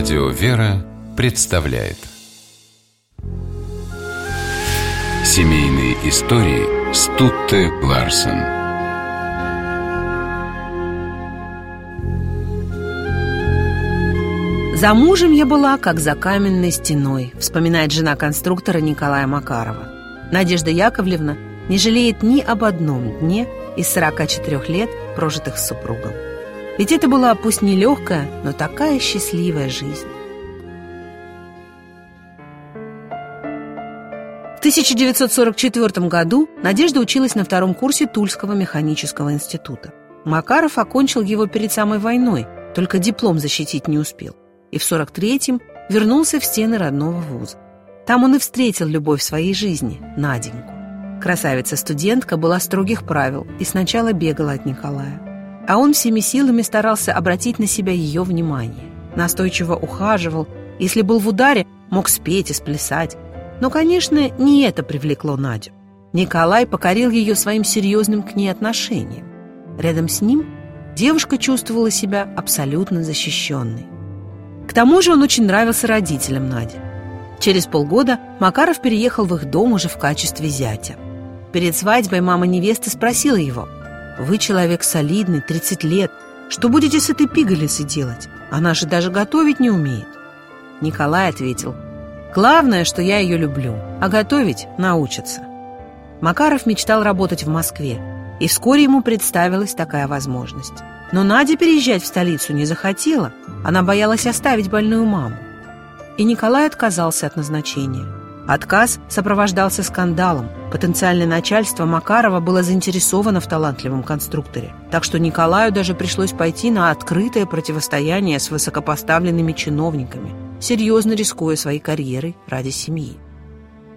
Радио «Вера» представляет Семейные истории Стутте Ларсен За мужем я была, как за каменной стеной, вспоминает жена конструктора Николая Макарова. Надежда Яковлевна не жалеет ни об одном дне из 44 лет, прожитых с супругом. Ведь это была пусть нелегкая, но такая счастливая жизнь. В 1944 году Надежда училась на втором курсе Тульского механического института. Макаров окончил его перед самой войной, только диплом защитить не успел. И в 43-м вернулся в стены родного вуза. Там он и встретил любовь своей жизни, Наденьку. Красавица-студентка была строгих правил и сначала бегала от Николая а он всеми силами старался обратить на себя ее внимание. Настойчиво ухаживал, если был в ударе, мог спеть и сплясать. Но, конечно, не это привлекло Надю. Николай покорил ее своим серьезным к ней отношением. Рядом с ним девушка чувствовала себя абсолютно защищенной. К тому же он очень нравился родителям Нади. Через полгода Макаров переехал в их дом уже в качестве зятя. Перед свадьбой мама невесты спросила его – вы человек солидный, 30 лет. Что будете с этой пигалицей делать? Она же даже готовить не умеет. Николай ответил, главное, что я ее люблю, а готовить научится. Макаров мечтал работать в Москве, и вскоре ему представилась такая возможность. Но Надя переезжать в столицу не захотела, она боялась оставить больную маму. И Николай отказался от назначения – Отказ сопровождался скандалом. Потенциальное начальство Макарова было заинтересовано в талантливом конструкторе. Так что Николаю даже пришлось пойти на открытое противостояние с высокопоставленными чиновниками, серьезно рискуя своей карьерой ради семьи.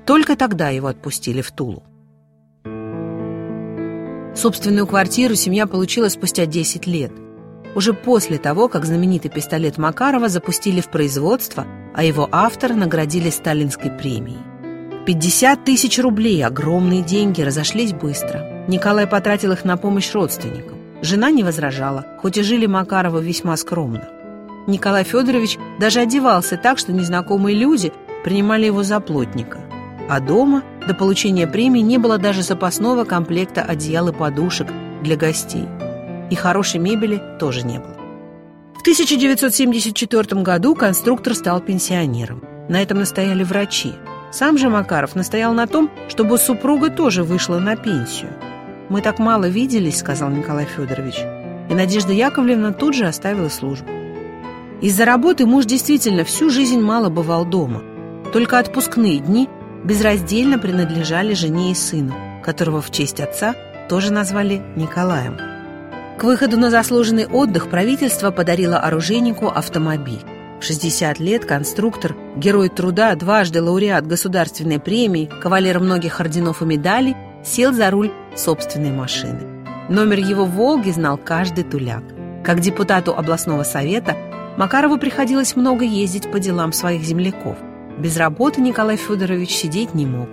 Только тогда его отпустили в Тулу. Собственную квартиру семья получила спустя 10 лет. Уже после того, как знаменитый пистолет Макарова запустили в производство – а его автора наградили сталинской премией. 50 тысяч рублей, огромные деньги, разошлись быстро. Николай потратил их на помощь родственникам. Жена не возражала, хоть и жили Макаровы весьма скромно. Николай Федорович даже одевался так, что незнакомые люди принимали его за плотника. А дома до получения премии не было даже запасного комплекта одеял и подушек для гостей. И хорошей мебели тоже не было. В 1974 году конструктор стал пенсионером. На этом настояли врачи. Сам же Макаров настоял на том, чтобы супруга тоже вышла на пенсию. «Мы так мало виделись», — сказал Николай Федорович. И Надежда Яковлевна тут же оставила службу. Из-за работы муж действительно всю жизнь мало бывал дома. Только отпускные дни безраздельно принадлежали жене и сыну, которого в честь отца тоже назвали Николаем. К выходу на заслуженный отдых правительство подарило оружейнику автомобиль. В 60 лет конструктор, герой труда, дважды лауреат государственной премии, кавалер многих орденов и медалей, сел за руль собственной машины. Номер его «Волги» знал каждый туляк. Как депутату областного совета Макарову приходилось много ездить по делам своих земляков. Без работы Николай Федорович сидеть не мог.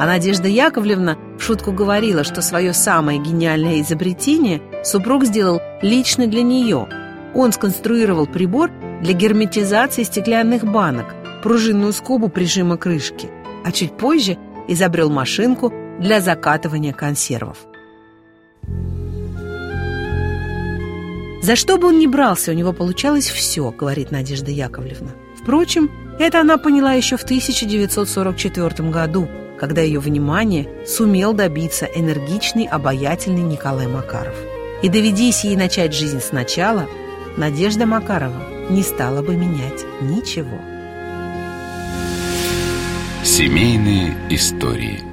А Надежда Яковлевна в шутку говорила, что свое самое гениальное изобретение супруг сделал лично для нее. Он сконструировал прибор для герметизации стеклянных банок, пружинную скобу прижима крышки, а чуть позже изобрел машинку для закатывания консервов. За что бы он ни брался, у него получалось все, говорит Надежда Яковлевна. Впрочем, это она поняла еще в 1944 году, когда ее внимание сумел добиться энергичный, обаятельный Николай Макаров. И доведись ей начать жизнь сначала, Надежда Макарова не стала бы менять ничего. Семейные истории –